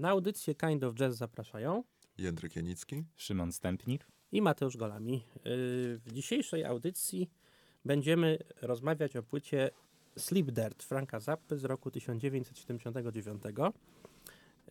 Na audycję Kind of Jazz zapraszają Jędryk Janicki. Szymon Stępnik. i Mateusz Golami. Yy, W dzisiejszej audycji będziemy rozmawiać o płycie Sleep Dirt Franka Zappy z roku 1979.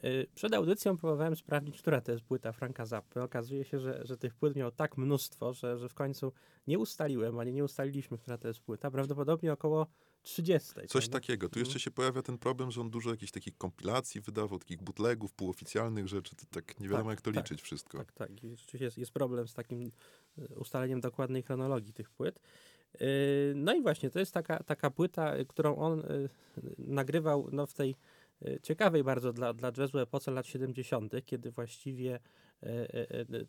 Yy, Przed audycją próbowałem sprawdzić, która to jest płyta Franka Zappy. Okazuje się, że, że tych płyt miał tak mnóstwo, że, że w końcu nie ustaliłem, ani nie ustaliliśmy, która to jest płyta. Prawdopodobnie około 30. Coś prawda? takiego. Tu jeszcze się pojawia ten problem, że on dużo jakichś takich kompilacji wydawał, takich bootlegów, półoficjalnych rzeczy. To tak nie wiadomo, Tak, jak to tak, liczyć wszystko. Tak, tak. I rzeczywiście jest, jest problem z takim y, ustaleniem dokładnej chronologii tych płyt. Yy, No i właśnie, to jest taka, taka płyta, y, którą on nagrywał no, w tej ciekawej bardzo dla, dla jazzu epoce lat 70., kiedy właściwie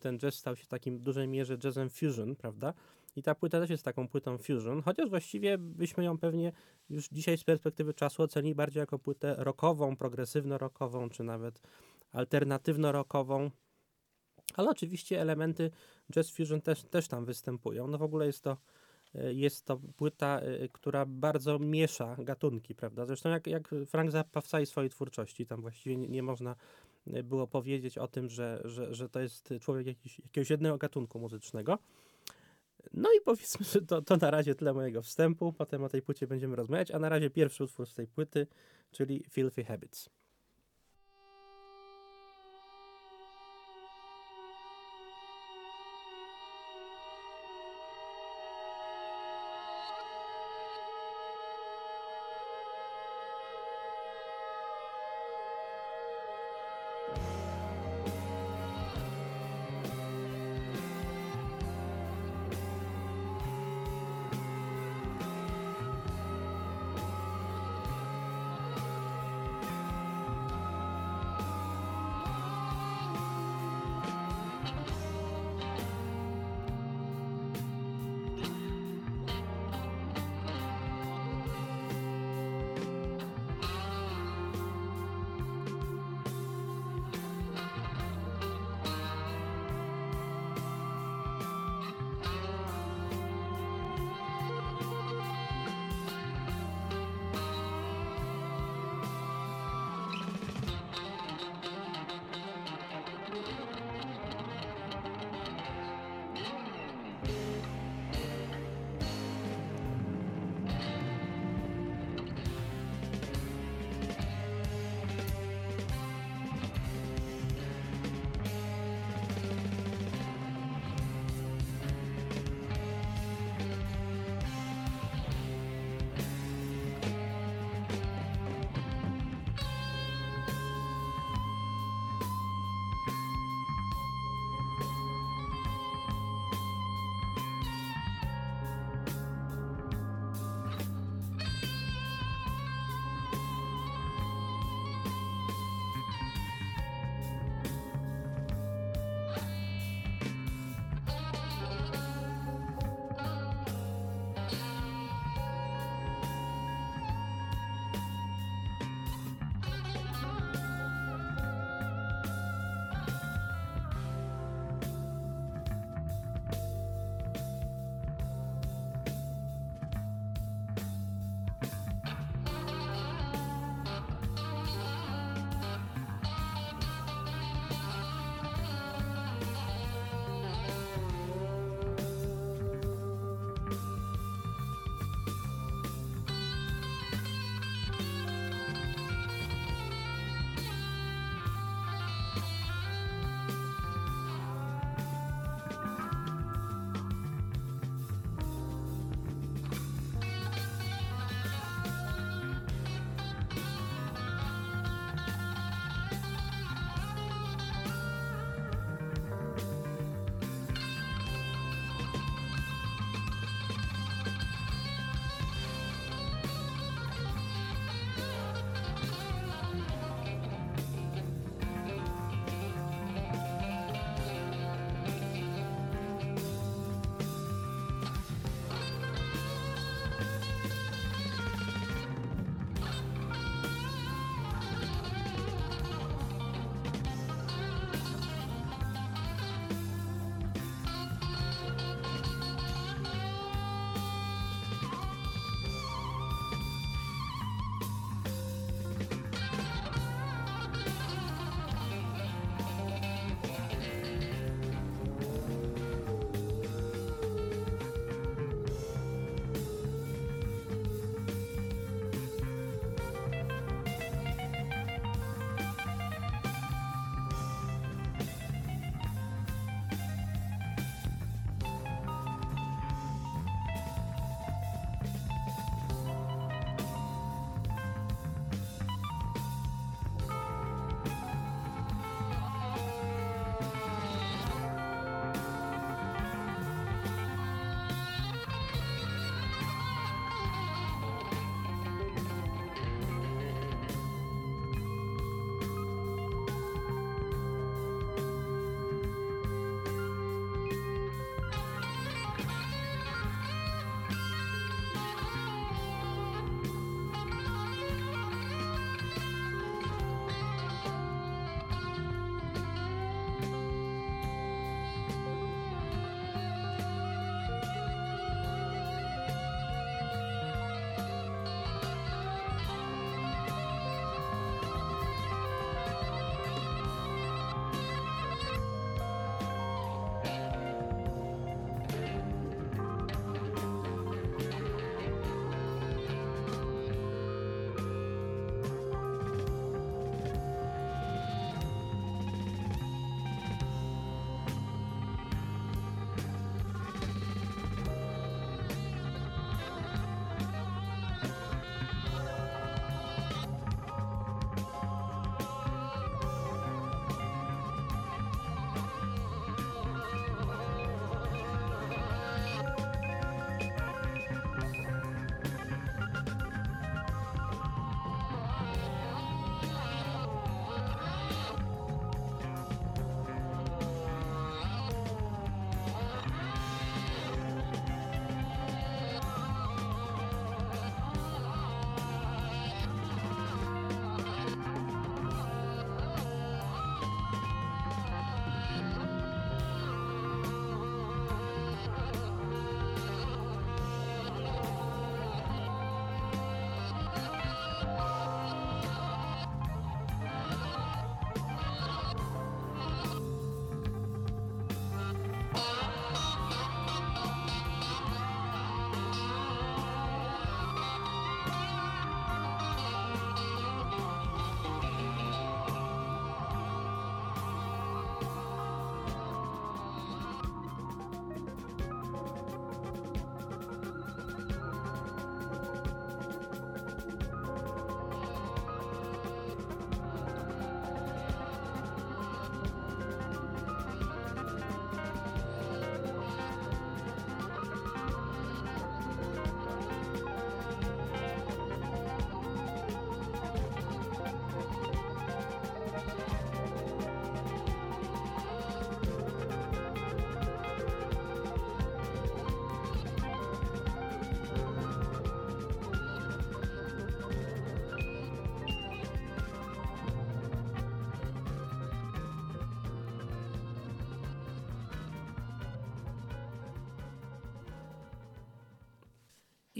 ten jazz stał się w takim dużej mierze jazzem fusion, prawda? I ta płyta też jest taką płytą fusion, chociaż właściwie byśmy ją pewnie już dzisiaj z perspektywy czasu ocenili bardziej jako płytę rockową, progresywno-rockową, czy nawet alternatywno-rockową. Ale oczywiście elementy jazz fusion też, też tam występują. No w ogóle jest to, e, jest to płyta, e, która bardzo miesza gatunki, prawda? Zresztą jak, jak Frank Zappa w całej swojej twórczości, tam właściwie nie, nie można e, było powiedzieć o tym, że, że, że to jest człowiek jakiś, jakiegoś jednego gatunku muzycznego. No i powiedzmy, że to, to na razie tyle mojego wstępu. Potem o tej płycie będziemy rozmawiać, a na razie pierwszy utwór z tej płyty, czyli Filthy Habits.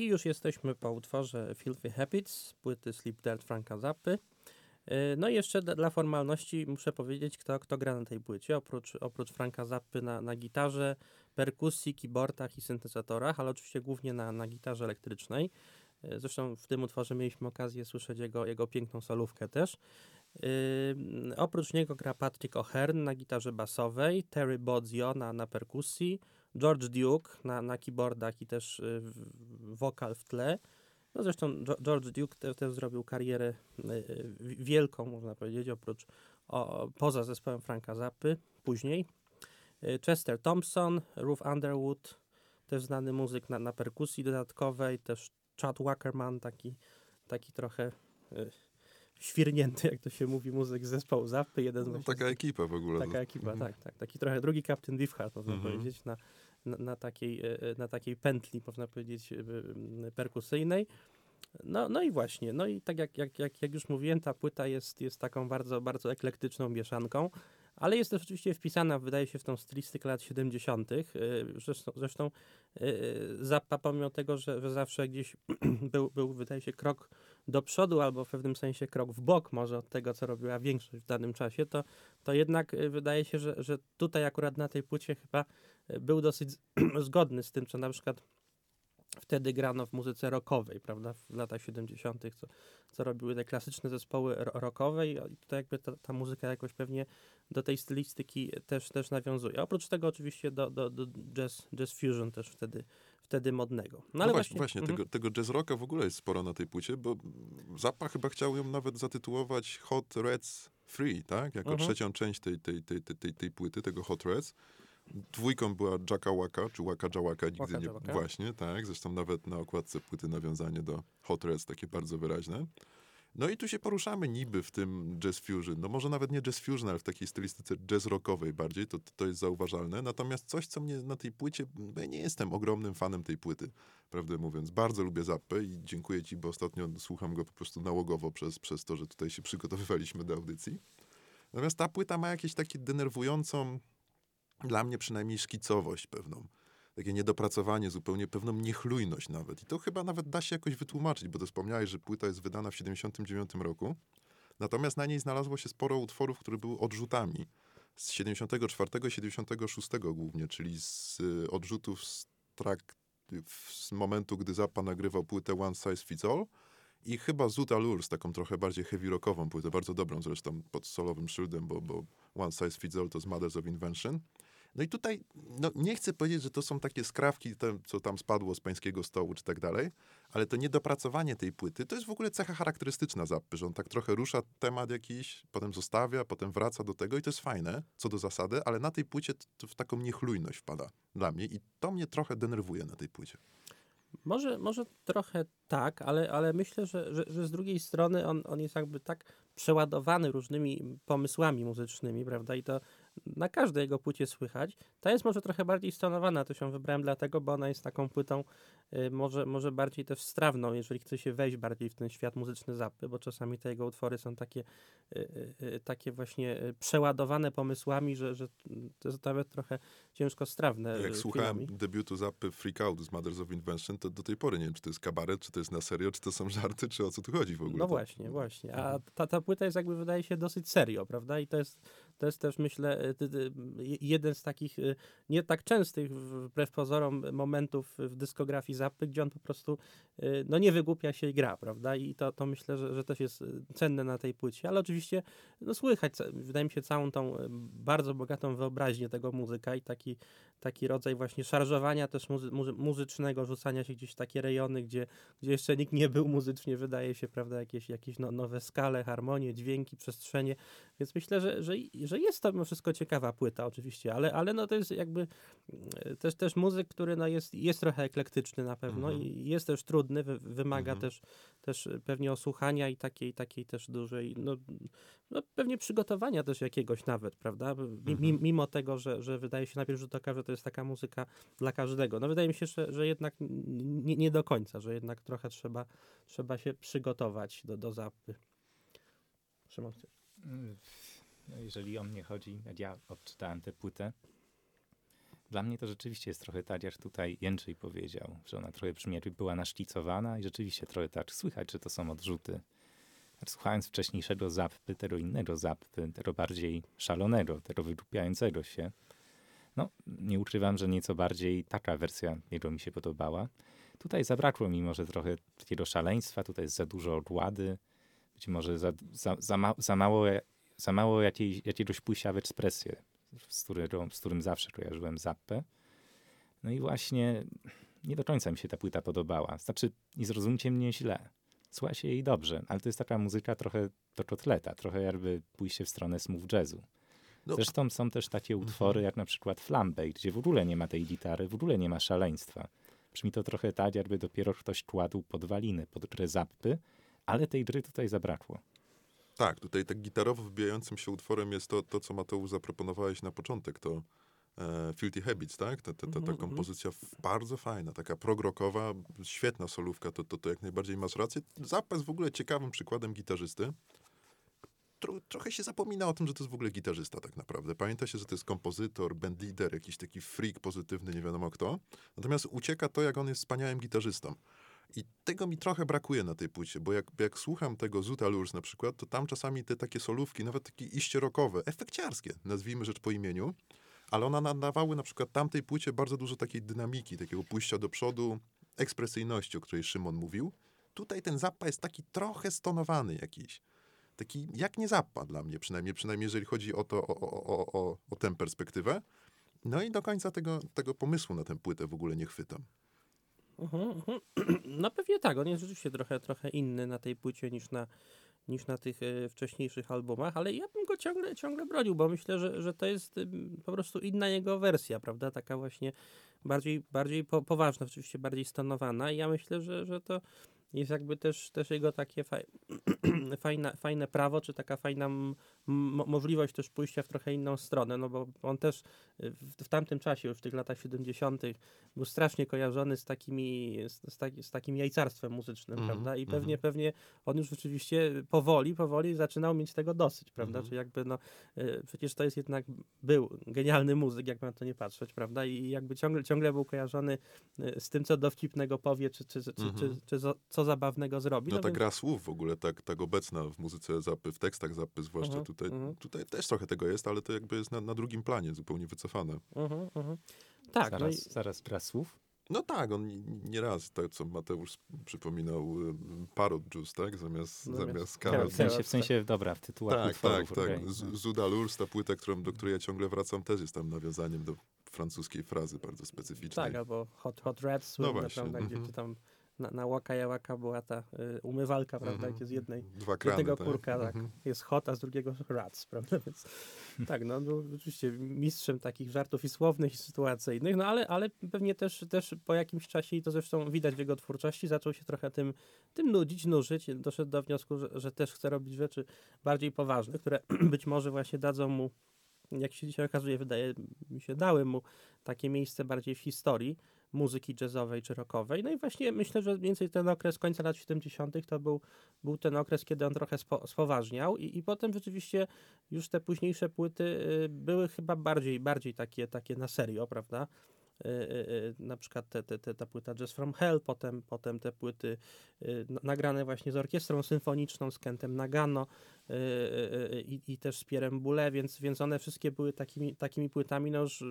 I już jesteśmy po utworze Filthy Habits, płyty Sleep Dirt Franka Zappy. E, no i jeszcze dla formalności muszę powiedzieć, kto, kto gra na tej płycie. Oprócz, oprócz Franka Zappy na, na gitarze, perkusji, keyboardach i syntezatorach, ale oczywiście głównie na, na gitarze elektrycznej. E, zresztą w tym utworze mieliśmy okazję słyszeć jego, jego piękną solówkę też. Yy, oprócz niego gra Patrick O'Hearn na gitarze basowej, Terry Bodzio na, na perkusji, George Duke na, na keyboardach i też yy, wokal w tle. No zresztą George Duke też, też zrobił karierę yy, wielką, można powiedzieć, oprócz o, poza zespołem Franka Zappy później. Yy, Chester Thompson, Ruth Underwood, też znany muzyk na, na perkusji dodatkowej, też Chad Wackerman, taki, taki trochę yy, świrnięty, jak to się mówi, muzyk z zespołu Zappy. Jeden no, taka ekipa w ogóle. Taka ekipa, mhm. tak, tak. Taki trochę drugi Captain Beefheart, można mhm. powiedzieć, na, na, na, takiej, e, e, na takiej pętli, można powiedzieć, e, perkusyjnej. No, no i właśnie, no i tak jak, jak, jak, jak już mówiłem, ta płyta jest, jest taką bardzo, bardzo eklektyczną mieszanką ale jest też oczywiście wpisana, wydaje się, w tą stylistykę lat 70. Y, zresztą, zresztą y, Zappa, pomimo tego, że, że zawsze gdzieś był, był, wydaje się, krok do przodu, albo w pewnym sensie krok w bok może od tego, co robiła większość w danym czasie, to, to jednak y, wydaje się, że, że tutaj akurat na tej płycie chyba był dosyć zgodny z tym, co na przykład wtedy grano w muzyce rockowej, prawda, w latach 70., co, co robiły te klasyczne zespoły rockowe i tutaj jakby ta, ta, muzyka jakoś pewnie do tej stylistyki też, też nawiązuje. Oprócz tego oczywiście do, do, do jazz, jazz fusion też wtedy, wtedy modnego. No, no ale właśnie, właśnie mhm. tego, tego jazz rocka w ogóle jest sporo na tej płycie, bo Zappa chyba chciał ją nawet zatytułować Hot Reds Free, tak? Jako mhm. trzecią część tej, tej, tej, tej, tej, tej płyty, tego Hot Reds. Dwójką była Jacka Waka, czy Waka Jawaka, nigdy Waka, nie... Jawaka. Właśnie, tak. Zresztą nawet na okładce płyty nawiązanie do Hot Reds, takie bardzo wyraźne. No i tu się poruszamy niby w tym jazz fusion. No może nawet nie jazz fusion, ale w takiej stylistyce jazz rockowej bardziej, to, to jest zauważalne. Natomiast coś, co mnie na tej płycie, ja nie jestem ogromnym fanem tej płyty, prawdę mówiąc. Bardzo lubię Zappę i dziękuję ci, bo ostatnio słucham go po prostu nałogowo przez, przez to, że tutaj się przygotowywaliśmy do audycji. Natomiast ta płyta ma jakieś takie denerwującą dla mnie przynajmniej szkicowość pewną. Takie niedopracowanie, zupełnie pewną niechlujność nawet. I to chyba nawet da się jakoś wytłumaczyć, bo to wspomniałeś, że płyta jest wydana w 79 roku. Natomiast na niej znalazło się sporo utworów, które były odrzutami. Z 74 i 76 głównie, czyli z y, odrzutów z, track, z momentu, gdy Zappa nagrywał płytę One Size Fits All i chyba Zuta Lure z taką trochę bardziej heavy rockową płytę, bardzo dobrą zresztą pod solowym szyldem, bo, bo One Size Fits All to z Mothers of Invention. No i tutaj no, nie chcę powiedzieć, że to są takie skrawki, te, co tam spadło z pańskiego stołu czy tak dalej, ale to niedopracowanie tej płyty to jest w ogóle cecha charakterystyczna Zappy, że on tak trochę rusza temat jakiś, potem zostawia, potem wraca do tego i to jest fajne, co do zasady, ale na tej płycie to, w taką niechlujność wpada dla mnie i to mnie trochę denerwuje na tej płycie. Może, może trochę tak, ale, ale myślę, że, że, że z drugiej strony on, on jest jakby tak przeładowany różnymi pomysłami muzycznymi, prawda? I to na każdej jego płycie słychać. Ta jest może trochę bardziej stonowana, to się wybrałem dlatego, bo ona jest taką płytą y, może, może bardziej też strawną, jeżeli chce się wejść bardziej w ten świat muzyczny zapy, bo czasami te jego utwory są takie, y, y, takie właśnie przeładowane pomysłami, że, że to jest nawet trochę ciężko strawne. Jak słuchałem debiutu zapy Freak Out z Mothers of Invention, to do tej pory nie wiem, czy to jest kabaret, czy to jest na serio, czy to są żarty, czy o co tu chodzi w ogóle. No właśnie, właśnie. A ta, ta płyta jest jakby wydaje się dosyć serio, prawda? I to jest, to jest też myślę jeden z takich nie tak częstych wbrew pozorom momentów w dyskografii Zappy, gdzie on po prostu no nie wygłupia się i gra, prawda? I to, to myślę, że, że też jest cenne na tej płycie, ale oczywiście no słychać, wydaje mi się, całą tą bardzo bogatą wyobraźnię tego muzyka i taki, taki rodzaj właśnie szarżowania też muzy muzycznego, rzucania się gdzieś w takie rejony, gdzie, gdzie jeszcze nikt nie był muzycznie, wydaje się, prawda, jakieś, jakieś no, nowe skale, harmonie, dźwięki, przestrzenie, więc myślę, że, że, że jest to mimo wszystko ciekawa płyta oczywiście, ale, ale no to jest jakby mm, też, też muzyk, który no jest, jest trochę eklektyczny na pewno mhm. i jest też trudny, wymaga mhm. też, też pewnie osłuchania i takiej, takiej też dużej, no, no pewnie przygotowania też jakiegoś nawet, prawda? Mhm. Mimo tego, że, że wydaje się na pierwszy rzut oka, że to jest taka muzyka dla każdego. No wydaje mi się, że, że jednak nie, nie do końca, że jednak trochę trzeba, trzeba się przygotować do, do zapy. Szymon, chcesz? No jeżeli o mnie chodzi, ja odczytałem tę płytę, Dla mnie to rzeczywiście jest trochę tak, jak tutaj Jędrzej powiedział, że ona trochę brzmi była naszkicowana i rzeczywiście trochę tak słychać, że to są odrzuty. Słuchając wcześniejszego zapy, tego innego zapy, tego bardziej szalonego, tego wydupiającego się, no nie ukrywam, że nieco bardziej taka wersja jego mi się podobała. Tutaj zabrakło mi może trochę takiego szaleństwa, tutaj jest za dużo ogłady, być może za, za, za, ma, za mało, za mało jakiej, jakiegoś pójścia w ekspresję, z, którego, z którym zawsze kojarzyłem Zappę. No i właśnie nie do końca mi się ta płyta podobała. Znaczy, nie zrozumcie mnie źle. Słucha się jej dobrze, ale to jest taka muzyka trochę do kotleta, trochę jakby pójście w stronę smooth jazzu. No. Zresztą są też takie utwory, mhm. jak na przykład Flambe, gdzie w ogóle nie ma tej gitary, w ogóle nie ma szaleństwa. Brzmi to trochę tak, jakby dopiero ktoś kładł podwaliny pod grę zappy, ale tej gry tutaj zabrakło. Tak, tutaj tak gitarowo wybijającym się utworem jest to, to co Mateusz zaproponowałeś na początek, to e, Filthy Habits, tak? Ta, ta, ta, ta mhm, mhm. kompozycja bardzo fajna, taka progrokowa, świetna solówka, to, to, to jak najbardziej masz rację. Zappa jest w ogóle ciekawym przykładem gitarzysty. Tro, trochę się zapomina o tym, że to jest w ogóle gitarzysta tak naprawdę. Pamięta się, że to jest kompozytor, bandleader, jakiś taki freak pozytywny, nie wiadomo kto. Natomiast ucieka to, jak on jest wspaniałym gitarzystą. I tego mi trochę brakuje na tej płycie, bo jak, jak słucham tego Zuta Lurs na przykład, to tam czasami te takie solówki, nawet takie iście rockowe, efekciarskie, nazwijmy rzecz po imieniu, ale one nadawały na przykład tamtej płycie bardzo dużo takiej dynamiki, takiego pójścia do przodu, ekspresyjności, o której Szymon mówił. Tutaj ten zappa jest taki trochę stonowany jakiś. Taki jak nie zappa dla mnie, przynajmniej, przynajmniej jeżeli chodzi o, to, o, o, o, o tę perspektywę. No i do końca tego, tego pomysłu na tę płytę w ogóle nie chwytam. Uh-huh, uh-huh. No pewnie tak, on jest rzeczywiście trochę, trochę inny na tej płycie niż na, niż na tych e, wcześniejszych albumach, ale ja bym go ciągle, ciągle bronił, bo myślę, że, że to jest po prostu inna jego wersja, prawda? Taka właśnie bardziej, bardziej po, poważna, oczywiście bardziej stanowana i ja myślę, że, że to jest jakby też, też jego takie faj, fajne, fajne prawo, czy taka fajna możliwość też pójścia w trochę inną stronę, no bo on też w, w tamtym czasie, już w tych latach 70., był strasznie kojarzony z, takimi, z, z, taki, z takim jajcarstwem muzycznym, mm prawda? I pewnie, mm pewnie on już rzeczywiście powoli, powoli zaczynał mieć tego dosyć, prawda? Mm. Czy jakby, no, y, przecież to jest jednak, był genialny muzyk, jak na to nie patrzeć, prawda? I jakby ciągle, ciągle był kojarzony y, z tym, co dowcipnego powie, czy, czy, czy, czy, czy, czy co zabawnego zrobi. No, no ta więc... gra słów w ogóle tak, tak obecna w muzyce Zapy, w tekstach Zapy zwłaszcza uh -huh, tutaj, uh -huh. tutaj też trochę tego jest, ale to jakby jest na, na drugim planie, zupełnie wycofane. Uh -huh, uh -huh. Tak. Zaraz, no i... zaraz gra słów? No tak, on nieraz, tak co Mateusz przypominał, parod juice, tak? Zamiast, no zamiast karot. W sensie, w sensie, dobra, w tytułach Tak, utworów, tak, tak. Okay. Zuda Lurs, ta płyta, którą, do której ja ciągle wracam, też jest tam nawiązaniem do francuskiej frazy bardzo specyficznej. Tak, albo Hot Hot Red, no właśnie. Prawda, gdzie mm-hmm. tam na, na Łaka Jałaka była ta y, umywalka, prawda, mm -hmm. gdzie z jednej, Dwa krany, jednego tak? kurka tak, mm -hmm. jest hot, a z drugiego rats, prawda, więc tak, no był rzeczywiście mistrzem takich żartów i słownych i sytuacyjnych, no ale, ale pewnie też, też po jakimś czasie, i to zresztą widać w jego twórczości, zaczął się trochę tym, tym nudzić, nużyć, doszedł do wniosku, że, że też chce robić rzeczy bardziej poważne, które być może właśnie dadzą mu jak się dzisiaj okazuje, wydaje mi się, dały mu takie miejsce bardziej w historii, muzyki jazzowej czy rockowej. No i właśnie myślę, że mniej więcej ten okres końca lat 70. to był, był ten okres, kiedy on trochę spo, spoważniał i, i potem rzeczywiście już te późniejsze płyty y, były chyba bardziej, bardziej takie, takie na serio, prawda? Y, y, na przykład te, te, te, ta płyta Jazz from Hell, potem, potem te płyty nagrane właśnie z orkiestrą symfoniczną, z Kentem Nagano i, i też z Pierem Boulet, więc, więc one wszystkie były takimi, takimi płytami, no już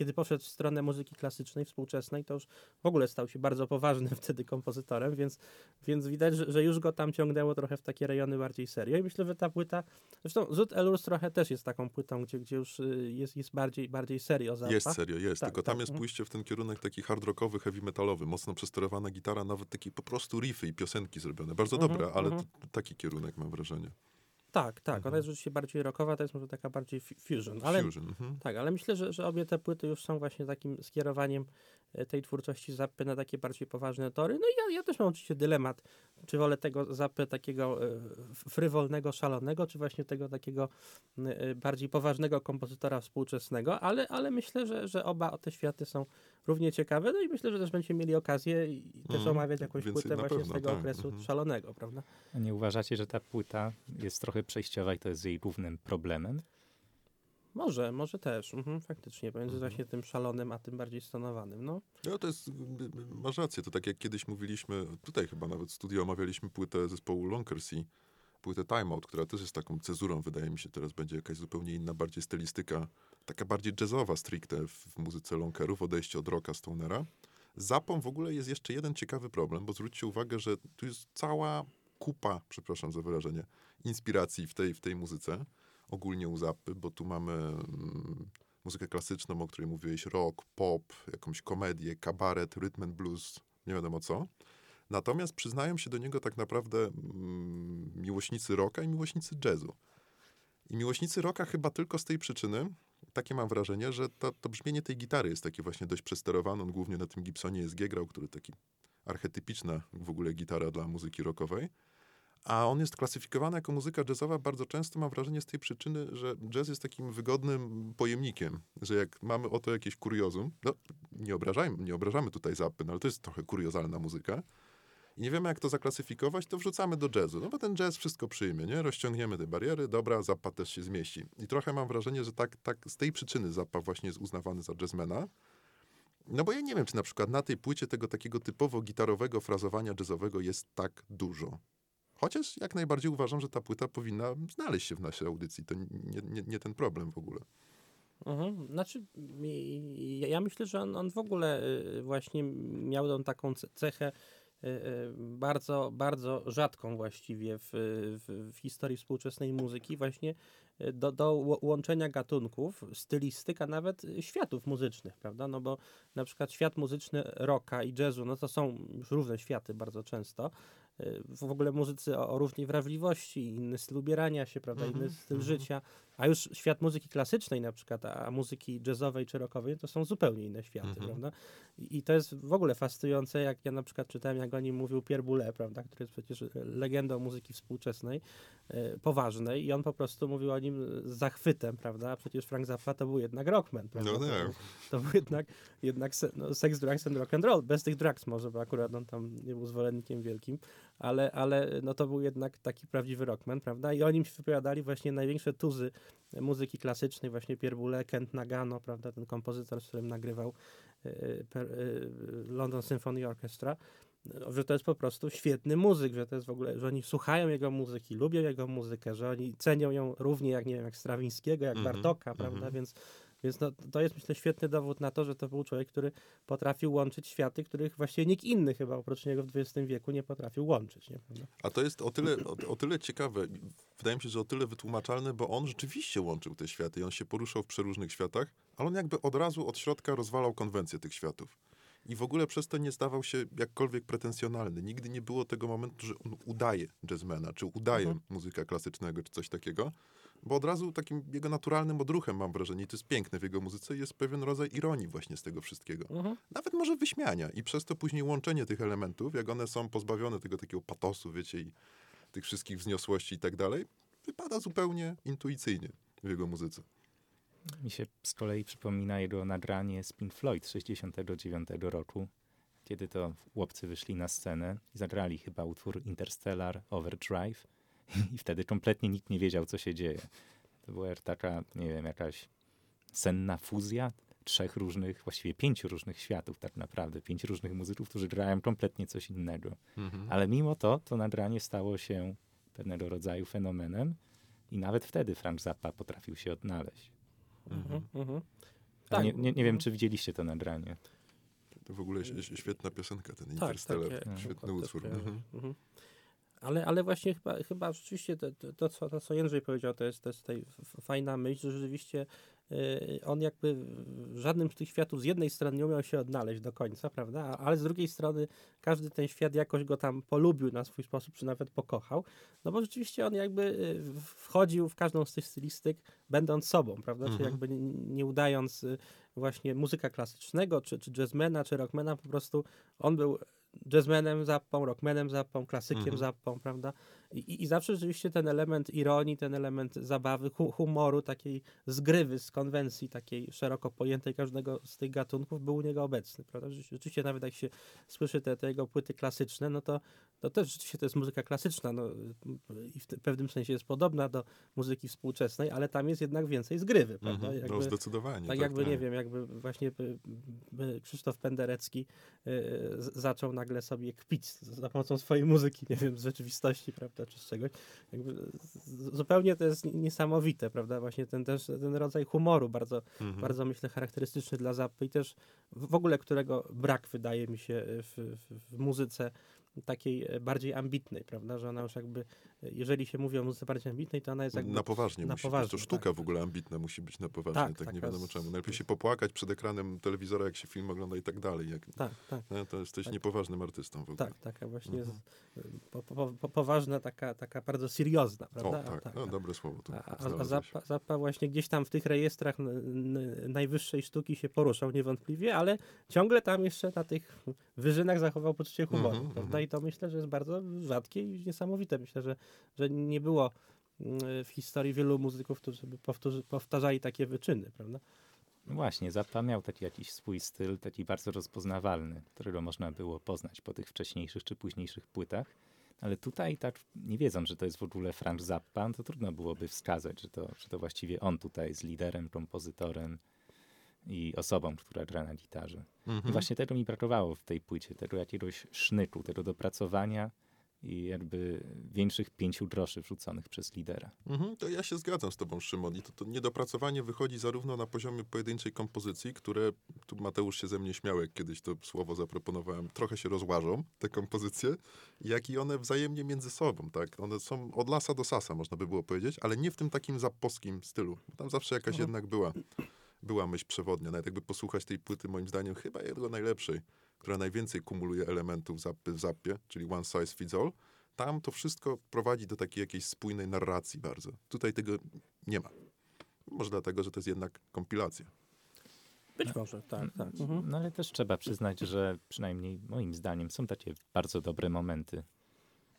kiedy poszedł w stronę muzyki klasycznej, współczesnej, to już w ogóle stał się bardzo poważnym wtedy kompozytorem, więc, więc widać, że, że już go tam ciągnęło trochę w takie rejony bardziej serio i myślę, że ta płyta, zresztą Zut Elurs trochę też jest taką płytą, gdzie, gdzie już y, jest, jest bardziej, bardziej serio zapach. Jest serio, jest, tak, tylko tam tak. jest mhm. pójście w ten kierunek taki hard rockowy, heavy metalowy, mocno przesterowana gitara, nawet takie po prostu riffy i piosenki zrobione, bardzo mhm, dobre, ale mhm. taki kierunek mam wrażenie. Tak, tak. Mhm. Ona jest rzeczywiście bardziej rockowa, to jest może taka bardziej fusion. Ale, fusion. Mhm. Tak, ale myślę, że, że obie te płyty już są właśnie takim skierowaniem tej twórczości Zappy na takie bardziej poważne tory. No i ja, ja też mam oczywiście dylemat, czy wolę tego Zappy takiego e, frywolnego, szalonego, czy właśnie tego takiego e, bardziej poważnego kompozytora współczesnego, ale, ale myślę, że, że oba te światy są równie ciekawe, no i myślę, że też będziemy mieli okazję i też mm, omawiać jakąś płytę właśnie pewno, z tego tak. okresu mm -hmm. szalonego, prawda? A nie uważacie, że ta płyta jest trochę przejściowa i to jest jej głównym problemem? Może, może też, mhm, faktycznie, pomiędzy Mhm. właśnie tym szalonym, a tym bardziej stonowanym, no. No to jest, masz rację, to tak jak kiedyś mówiliśmy, tutaj chyba nawet w studio omawialiśmy płytę zespołu Lonkersea, płytę Time Out, która też jest taką cezurą, wydaje mi się, teraz będzie jakaś zupełnie inna, bardziej stylistyka, taka bardziej jazzowa stricte w, muzyce Lonkerów, odejście od rocka Stonera. Z Zapą w ogóle jest jeszcze jeden ciekawy problem, bo zwróćcie uwagę, że tu jest cała kupa, przepraszam za wyrażenie, inspiracji w tej, w tej muzyce, ogólnie u Zapy, bo tu mamy mm, muzykę klasyczną, o której mówiłeś, rock, pop, jakąś komedię, kabaret, rhythm and blues, nie wiadomo co. Natomiast przyznają się do niego tak naprawdę mm, miłośnicy rocka i miłośnicy jazzu. I miłośnicy rocka chyba tylko z tej przyczyny, takie mam wrażenie, że to, to brzmienie tej gitary jest takie właśnie dość przesterowane. On głównie na tym Gibsonie jest grał, który taki archetypiczna w ogóle gitara dla muzyki rockowej. A on jest klasyfikowany jako muzyka jazzowa bardzo często, mam wrażenie, z tej przyczyny, że jazz jest takim wygodnym pojemnikiem, że jak mamy oto jakieś kuriozum, no nie obrażajmy, nie obrażamy tutaj zapy, no ale to jest trochę kuriozalna muzyka i nie wiemy jak to zaklasyfikować, to wrzucamy do jazzu, no bo ten jazz wszystko przyjmie, nie? Rozciągniemy te bariery, dobra, Zappa też się zmieści. I trochę mam wrażenie, że tak, tak z tej przyczyny Zappa właśnie jest uznawany za jazzmana, no bo ja nie wiem, czy na przykład na tej płycie tego takiego typowo gitarowego frazowania jazzowego jest tak dużo. Chociaż jak najbardziej uważam, że ta płyta powinna znaleźć się w naszej audycji. To nie, nie, nie ten problem w ogóle. Mhm. Znaczy, mi- ja- myślę, że on, on w ogóle y, właśnie miał tą taką ce- cechę y, y, bardzo, bardzo rzadką właściwie w, w, w historii współczesnej muzyki, właśnie y, do, do łączenia gatunków, stylistyka, nawet y, światów muzycznych, prawda? No bo na przykład świat muzyczny rocka i jazzu, no to są już różne światy bardzo często. Y, W ogóle muzycy o, o różnej wrażliwości, inny styl ubierania się, prawda, Mhm, inny styl mhm. życia. A już świat muzyki klasycznej na przykład, a muzyki jazzowej czy rockowej, to są zupełnie inne światy, Mhm. prawda? I, I to jest w ogóle fascynujące, jak ja na przykład czytałem, jak o nim mówił Pierre Boulez, prawda, który jest przecież legendą muzyki współczesnej, e, poważnej i on po prostu mówił o nim z zachwytem, prawda? A przecież Frank Zappa to był jednak rockman, prawda? No to, tak. był, to był jednak, jednak se, no, sex, drugs and rock and roll. Bez tych drugs może, bo akurat on tam nie był zwolennikiem wielkim, ale, ale no to był jednak taki prawdziwy rockman, prawda? I o nim się wypowiadali właśnie największe tuzy muzyki klasycznej, właśnie Pierre Boulez, Kent Nagano, prawda, ten kompozytor, z którym nagrywał e, per, e, London Symphony Orchestra, no, że to jest po prostu świetny muzyk, że to jest w ogóle, że oni słuchają jego muzyki, lubią jego muzykę, że oni cenią ją równie jak, nie wiem, jak Strawińskiego, jak Mhm, Bartoka, prawda, mhm. więc więc no, to jest, myślę, świetny dowód na to, że to był człowiek, który potrafił łączyć światy, których właściwie nikt inny chyba oprócz niego w XX wieku nie potrafił łączyć. Nie? A to jest o tyle, o, o tyle ciekawe, wydaje mi się, że o tyle wytłumaczalne, bo on rzeczywiście łączył te światy i on się poruszał w przeróżnych światach, ale on jakby od razu od środka rozwalał konwencję tych światów. I w ogóle przez to nie zdawał się jakkolwiek pretensjonalny. Nigdy nie było tego momentu, że on udaje jazzmana, czy udaje Mhm. muzyka klasycznego, czy coś takiego. Bo od razu takim jego naturalnym odruchem, mam wrażenie, i to jest piękne w jego muzyce, jest pewien rodzaj ironii właśnie z tego wszystkiego. Mhm. Nawet może wyśmiania. I przez to później łączenie tych elementów, jak one są pozbawione tego takiego patosu, wiecie, i tych wszystkich wzniosłości i tak dalej, wypada zupełnie intuicyjnie w jego muzyce. Mi się z kolei przypomina jego nagranie z Pink Floyd z 69 roku, kiedy to chłopcy wyszli na scenę i zagrali chyba utwór Interstellar Overdrive i wtedy kompletnie nikt nie wiedział, co się dzieje. To była taka, nie wiem, jakaś senna fuzja trzech różnych, właściwie pięciu różnych światów tak naprawdę, pięciu różnych muzyków, którzy grają kompletnie coś innego. Ale mimo to, to nagranie stało się pewnego rodzaju fenomenem i nawet wtedy Frank Zappa potrafił się odnaleźć. Mhm. Mhm. Ale Tak, nie, nie, nie wiem, mhm. czy widzieliście to nagranie. To w ogóle świetna piosenka, ten Tak, Interstellar. takie- Świetny przykład też utwór. Ale, ale właśnie chyba, chyba rzeczywiście to, to, to, co, to, co Jędrzej powiedział, to jest, to jest tutaj fajna myśl, że rzeczywiście y, on jakby w żadnym z tych światów z jednej strony nie umiał się odnaleźć do końca, prawda? Ale z drugiej strony każdy ten świat jakoś go tam polubił na swój sposób, czy nawet pokochał. No bo rzeczywiście on jakby y, wchodził w każdą z tych stylistyk, będąc sobą, prawda? Czy Mhm. jakby nie, udając y, właśnie muzyka klasycznego, czy, czy jazzmana, czy rockmana, po prostu on był jazzmenem zappą, rockmanem zappą, klasykiem Mhm. zappą, prawda? I, I zawsze rzeczywiście ten element ironii, ten element zabawy, hu humoru, takiej zgrywy z konwencji takiej szeroko pojętej każdego z tych gatunków był u niego obecny, prawda? Rzeczywiście nawet jak się słyszy te, te jego płyty klasyczne, no to, to też rzeczywiście to jest muzyka klasyczna, no i w pewnym sensie jest podobna do muzyki współczesnej, ale tam jest jednak więcej zgrywy, prawda? Mhm, no zdecydowanie. Tak, tak jakby, tak. nie wiem, jakby właśnie Krzysztof Penderecki y, zaczął nagle sobie kpić za pomocą swojej muzyki, nie wiem, z rzeczywistości, prawda, czy z czegoś. Jakby zupełnie to jest niesamowite, prawda, właśnie ten też, ten rodzaj humoru bardzo, mhm. bardzo myślę charakterystyczny dla Zappy i też w ogóle którego brak wydaje mi się w, w, w muzyce takiej bardziej ambitnej, prawda, że ona już jakby, jeżeli się mówi o muzyce bardziej ambitnej, to ona jest jakby... Na poważnie na musi poważnie, być. To sztuka tak. w ogóle ambitna musi być na poważnie, tak, tak nie wiadomo czemu. Najlepiej się popłakać przed ekranem telewizora, jak się film ogląda i tak dalej. Jak, tak, tak. No, to jesteś tak. niepoważnym artystą w ogóle. Tak, taka właśnie mhm. po, po, po, poważna, taka, taka bardzo seriozna, prawda? O, tak, no, dobre słowo. To a, a Zappa, Zappa właśnie gdzieś tam w tych rejestrach najwyższej sztuki się poruszał niewątpliwie, ale ciągle tam jeszcze na tych wyżynach zachował poczucie humoru, mm -hmm, prawda? Mm -hmm. I to myślę, że jest bardzo rzadkie i niesamowite. Myślę, że, że nie było mm, w historii wielu muzyków, którzy by powtórzy, powtarzali takie wyczyny, prawda? No właśnie, Zappa miał taki jakiś swój styl, taki bardzo rozpoznawalny, którego można było poznać po tych wcześniejszych czy późniejszych płytach. Ale tutaj, tak nie wiedząc, że to jest w ogóle Frank Zappa, no to trudno byłoby wskazać, że to, że to właściwie on tutaj jest liderem, kompozytorem, i osobą, która gra na gitarze. Mhm. I właśnie tego mi brakowało w tej płycie, tego jakiegoś sznytu, tego dopracowania i jakby większych pięciu groszy wrzuconych przez lidera. Mhm, to ja się zgadzam z tobą, Szymon. I to, to niedopracowanie wychodzi zarówno na poziomie pojedynczej kompozycji, które, tu Mateusz się ze mnie śmiał, jak kiedyś to słowo zaproponowałem, trochę się rozłażą, te kompozycje, jak i one wzajemnie między sobą, tak? One są od lasa do sasa, można by było powiedzieć, ale nie w tym takim zaposkim stylu. Tam zawsze jakaś mhm. jednak była była myśl przewodnia. Nawet jakby posłuchać tej płyty, moim zdaniem, chyba jego najlepszej, która najwięcej kumuluje elementów w zappie, czyli One Size Fits All, tam to wszystko prowadzi do takiej jakiejś spójnej narracji bardzo. Tutaj tego nie ma. Może dlatego, że to jest jednak kompilacja. Być może, tak, tak. Mhm. No ale też trzeba przyznać, że przynajmniej moim zdaniem są takie bardzo dobre momenty.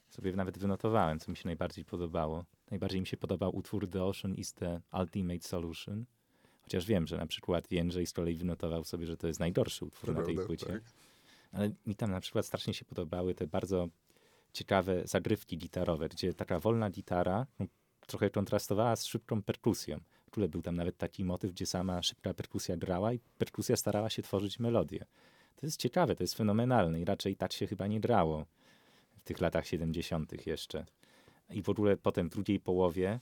Sobie nawet wynotowałem, co mi się najbardziej podobało. Najbardziej mi się podobał utwór The Ocean is the Ultimate Solution. Chociaż wiem, że na przykład Jędrzej z kolei wynotował sobie, że to jest najgorszy utwór to na tej płycie. Tak. Ale mi tam na przykład strasznie się podobały te bardzo ciekawe zagrywki gitarowe, gdzie taka wolna gitara no, trochę kontrastowała z szybką perkusją. W ogóle był tam nawet taki motyw, gdzie sama szybka perkusja grała i perkusja starała się tworzyć melodię. To jest ciekawe, to jest fenomenalne i raczej tak się chyba nie grało w tych latach 70. jeszcze. I w ogóle potem w drugiej połowie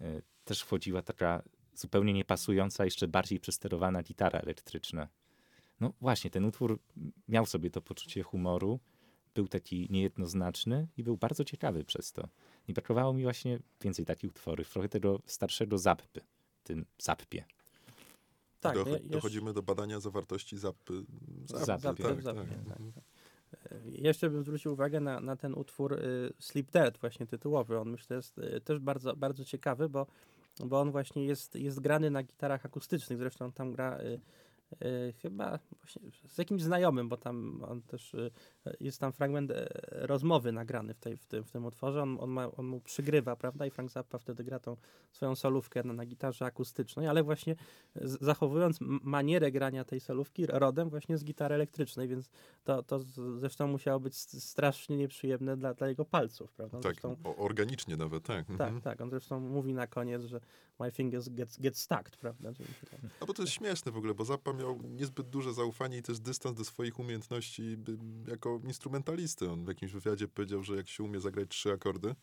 y, też wchodziła taka zupełnie niepasująca, jeszcze bardziej przesterowana gitara elektryczna. No właśnie, ten utwór miał sobie to poczucie humoru, był taki niejednoznaczny i był bardzo ciekawy przez to. I brakowało mi właśnie więcej takich utworów, trochę tego starszego zappy, tym zappie. Tak, Do, dochodzimy do badania zawartości zappy. Zappy, zappy, tak, tak. tak. Jeszcze bym zwrócił uwagę na, na ten utwór y, Sleep Dead, właśnie tytułowy. On myślę jest y, też bardzo, bardzo ciekawy, bo bo on właśnie jest, jest grany na gitarach akustycznych, zresztą tam gra y, chyba z jakimś znajomym, bo tam on też y, jest tam fragment e, rozmowy nagrany w, tej, w, tym, w tym utworze. On, on, ma, on mu przygrywa, prawda? I Frank Zappa wtedy gra tą swoją solówkę na, na gitarze akustycznej, ale właśnie zachowując manierę grania tej solówki rodem właśnie z gitary elektrycznej, więc to, to zresztą musiało być strasznie nieprzyjemne dla, dla jego palców, prawda? Tak, zresztą, organicznie nawet, tak. Tak, mhm. tak. On zresztą mówi na koniec, że my fingers get, get stuck, prawda? No bo to jest śmieszne w ogóle, bo Zappa miał niezbyt duże zaufanie i też dystans do swoich umiejętności jako instrumentalisty. On w jakimś wywiadzie powiedział, że jak się umie zagrać trzy akordy,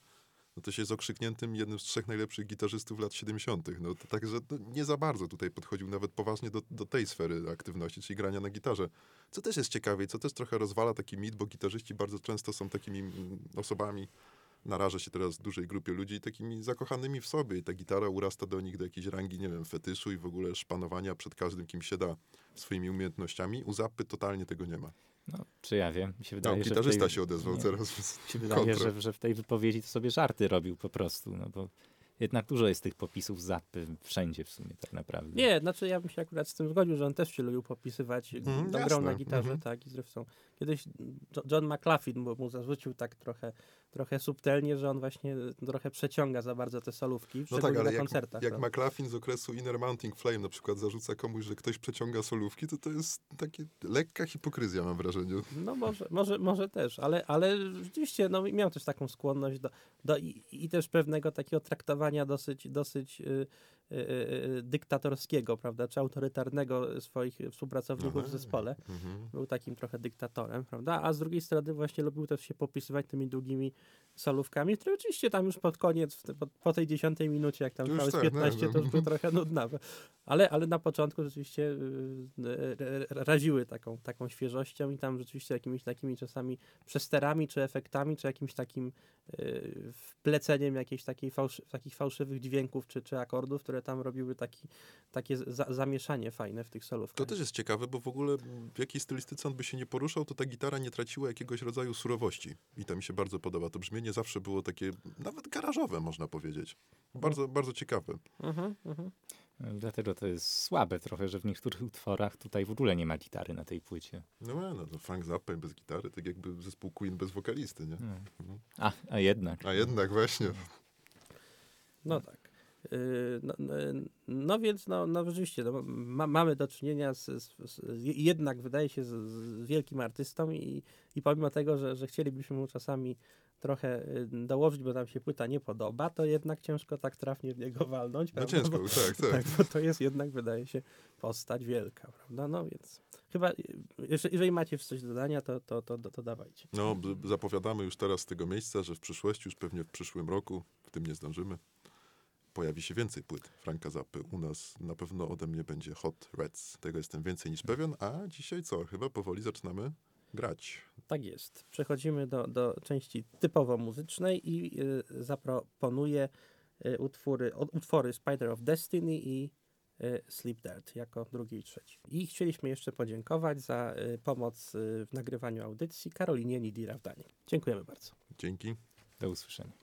no to się jest okrzykniętym jednym z trzech najlepszych gitarzystów lat 70. No także no, nie za bardzo tutaj podchodził nawet poważnie do, do tej sfery aktywności, czyli grania na gitarze. Co też jest ciekawe i co też trochę rozwala taki mit, bo gitarzyści bardzo często są takimi mm, osobami, naraża się teraz dużej grupie ludzi takimi zakochanymi w sobie i ta gitara urasta do nich do jakiejś rangi, nie wiem, fetyszu i w ogóle szpanowania przed każdym, kim się da swoimi umiejętnościami. U Zappy totalnie tego nie ma. No, czy ja wiem. Mi się wydaje, no, gitarzysta tej... się odezwał nie, teraz. Mi się wydaje, że, że, w tej wypowiedzi to sobie żarty robił po prostu, no bo jednak dużo jest tych popisów zapy wszędzie w sumie tak naprawdę. Nie, znaczy ja bym się akurat z tym zgodził, że on też się lubił popisywać. Mm, grał na gitarze, mm -hmm. tak. I zresztą kiedyś John McLaughlin mu, mu zarzucił tak trochę trochę subtelnie, że on właśnie trochę przeciąga za bardzo te solówki, No tak, ale na jak, koncertach. jak prawda? McLaughlin z okresu Inner Mounting Flame na przykład zarzuca komuś, że ktoś przeciąga solówki, to to jest takie lekka hipokryzja, mam wrażenie. No może, może, może też, ale, ale rzeczywiście no, miał też taką skłonność do, do i, i też pewnego takiego traktowania dosyć, dosyć y, dyktatorskiego, prawda, czy autorytarnego swoich współpracowników w Aha. zespole. Mhm. Był takim trochę dyktatorem, prawda, a z drugiej strony właśnie lubił też się popisywać tymi długimi solówkami, które oczywiście tam już pod koniec, w po, po tej dziesiątej minucie, jak tam To już trwały z tak, no, 15, no. to już były trochę nudne. Ale, ale na początku rzeczywiście y, y, raziły taką, taką świeżością i tam rzeczywiście jakimiś takimi czasami przesterami, czy efektami, czy jakimś takim y, wpleceniem jakichś takiej fałszy, takich fałszywych dźwięków, czy, czy akordów, które tam robiły taki, takie za, zamieszanie fajne w tych solówkach. To też jest ciekawe, bo w ogóle w jakiej stylistyce on by się nie poruszał, to ta gitara nie traciła jakiegoś rodzaju surowości. I to mi się bardzo podoba. To brzmienie zawsze było takie nawet garażowe, można powiedzieć. Bardzo, bardzo ciekawe. Mhm, mhm. Dlatego to jest słabe trochę, że w niektórych utworach tutaj w ogóle nie ma gitary na tej płycie. No, no, no Frank Zappa bez gitary, tak jakby zespół Queen bez wokalisty, nie? No. Mhm. A, a jednak. A jednak właśnie. No tak. Yy, No, no, no więc, no, no rzeczywiście, no, ma, mamy do czynienia z, z, z, jednak wydaje się z, z wielkim artystą i, i pomimo tego, że, że chcielibyśmy mu czasami trochę y, dołożyć, bo nam się płyta nie podoba, to jednak ciężko tak trafnie w niego walnąć. No ciężko, Bo, tak, tak. tak, bo to jest jednak, wydaje się, postać wielka, prawda? No więc chyba, jeżeli, macie coś do dodania, to, to, to, to, dawajcie. No, zapowiadamy już teraz z tego miejsca, że w przyszłości, już pewnie w przyszłym roku, w tym nie zdążymy, pojawi się więcej płyt Franka Zappy. U nas na pewno ode mnie będzie Hot Reds. Tego jestem więcej niż pewien, a dzisiaj co? Chyba powoli zaczynamy grać. Tak jest. Przechodzimy do, do części typowo muzycznej i y, zaproponuję y, utwory, o, utwory Spider of Destiny i y, Sleep Dirt jako drugi i trzeci. I chcieliśmy jeszcze podziękować za y, pomoc y, w nagrywaniu audycji Karolinie Nidi Rawdanie. Dziękujemy bardzo. Dzięki. Do usłyszenia.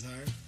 McIntyre